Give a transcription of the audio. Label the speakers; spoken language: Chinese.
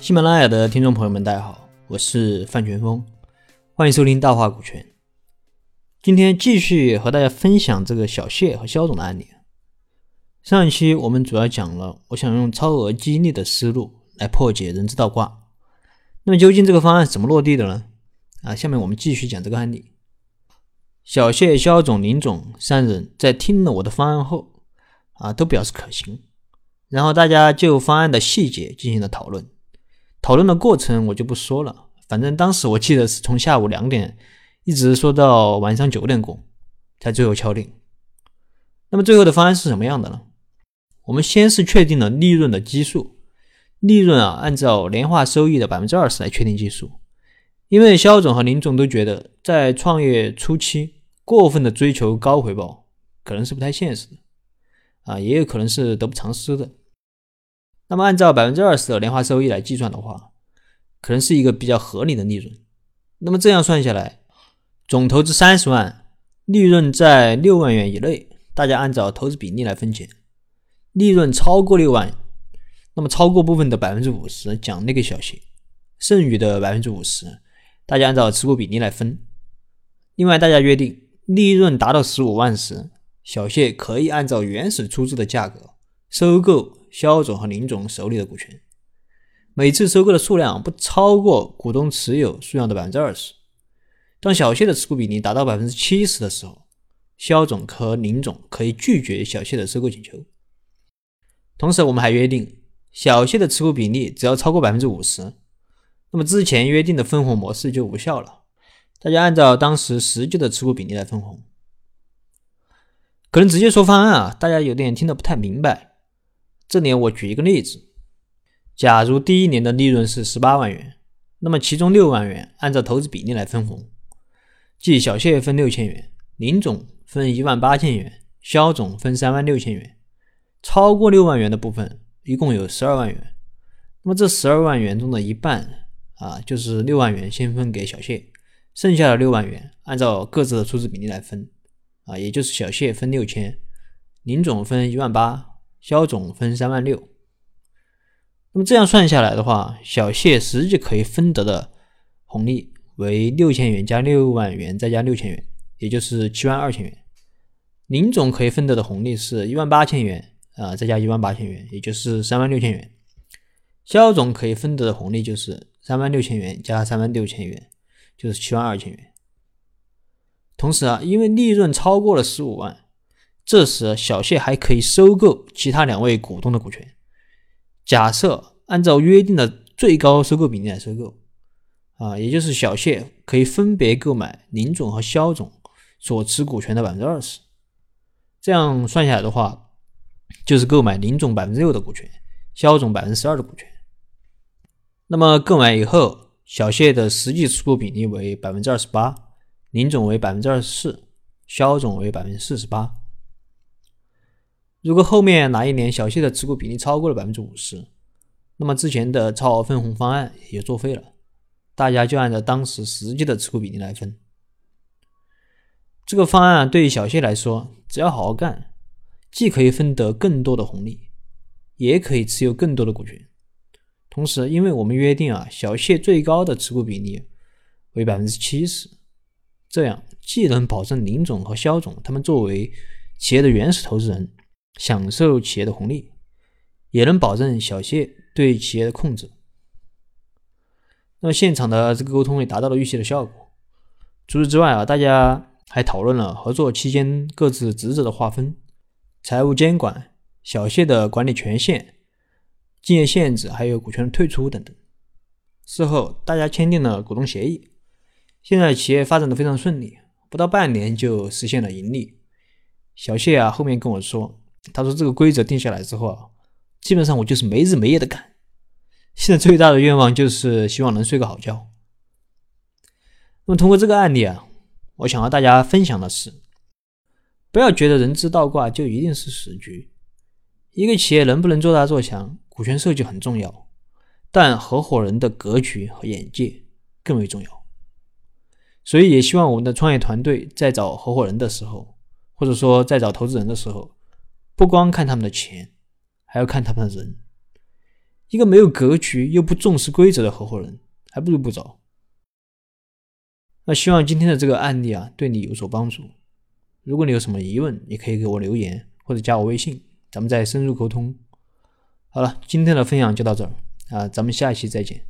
Speaker 1: 喜马拉雅的听众朋友们，大家好，我是范全峰，欢迎收听大话股权。今天继续和大家分享这个小谢和肖总的案例。上一期我们主要讲了，我想用超额激励的思路来破解人资倒挂。那么究竟这个方案怎么落地的呢？啊，下面我们继续讲这个案例。小谢、肖总、林总三人在听了我的方案后，啊，都表示可行。然后大家就方案的细节进行了讨论。讨论的过程我就不说了，反正当时我记得是从下午两点一直说到晚上九点过，才最后敲定。那么最后的方案是什么样的呢？我们先是确定了利润的基数，利润啊按照年化收益的百分之二十来确定基数，因为肖总和林总都觉得在创业初期过分的追求高回报可能是不太现实的，啊也有可能是得不偿失的。那么按照百分之二十的年化收益来计算的话，可能是一个比较合理的利润。那么这样算下来，总投资三十万，利润在六万元以内，大家按照投资比例来分解。利润超过六万，那么超过部分的百分之五十奖励给小谢，剩余的百分之五十，大家按照持股比例来分。另外，大家约定，利润达到十五万时，小谢可以按照原始出资的价格收购。肖总和林总手里的股权，每次收购的数量不超过股东持有数量的百分之二十。当小谢的持股比例达到百分之七十的时候，肖总和林总可以拒绝小谢的收购请求。同时，我们还约定，小谢的持股比例只要超过百分之五十，那么之前约定的分红模式就无效了。大家按照当时实际的持股比例来分红。可能直接说方案啊，大家有点听得不太明白。这里我举一个例子，假如第一年的利润是十八万元，那么其中六万元按照投资比例来分红，即小谢分六千元，林总分一万八千元，肖总分三万六千元，超过六万元的部分一共有十二万元。那么这十二万元中的一半啊，就是六万元先分给小谢，剩下的六万元按照各自的出资比例来分啊，也就是小谢分六千，林总分一万八。肖总分三万六，那么这样算下来的话，小谢实际可以分得的红利为六千元加六万元再加六千元，也就是七万二千元。林总可以分得的红利是一万八千元啊，再加一万八千元，也就是三万六千元。肖总可以分得的红利就是三万六千元加三万六千元，就是七万二千元。同时啊，因为利润超过了十五万。这时，小谢还可以收购其他两位股东的股权。假设按照约定的最高收购比例来收购，啊，也就是小谢可以分别购买林总和肖总所持股权的百分之二十。这样算下来的话，就是购买林总百分之六的股权，肖总百分之十二的股权。那么购买以后，小谢的实际持股比例为百分之二十八，林总为百分之二十四，肖总为百分之四十八。如果后面哪一年小谢的持股比例超过了百分之五十，那么之前的超额分红方案也作废了，大家就按照当时实际的持股比例来分。这个方案对于小谢来说，只要好好干，既可以分得更多的红利，也可以持有更多的股权。同时，因为我们约定啊，小谢最高的持股比例为百分之七十，这样既能保证林总和肖总他们作为企业的原始投资人。享受企业的红利，也能保证小谢对企业的控制。那么现场的这个沟通也达到了预期的效果。除此之外啊，大家还讨论了合作期间各自职责的划分、财务监管、小谢的管理权限、竞业限制，还有股权的退出等等。事后大家签订了股东协议，现在企业发展的非常顺利，不到半年就实现了盈利。小谢啊，后面跟我说。他说：“这个规则定下来之后啊，基本上我就是没日没夜的干。现在最大的愿望就是希望能睡个好觉。那么通过这个案例啊，我想和大家分享的是，不要觉得人资倒挂就一定是死局。一个企业能不能做大做强，股权设计很重要，但合伙人的格局和眼界更为重要。所以也希望我们的创业团队在找合伙人的时候，或者说在找投资人的时候。”不光看他们的钱，还要看他们的人，一个没有格局又不重视规则的合伙人，还不如不找。那希望今天的这个案例啊，对你有所帮助。如果你有什么疑问，也可以给我留言或者加我微信，咱们再深入沟通。好了，今天的分享就到这儿啊，咱们下一期再见。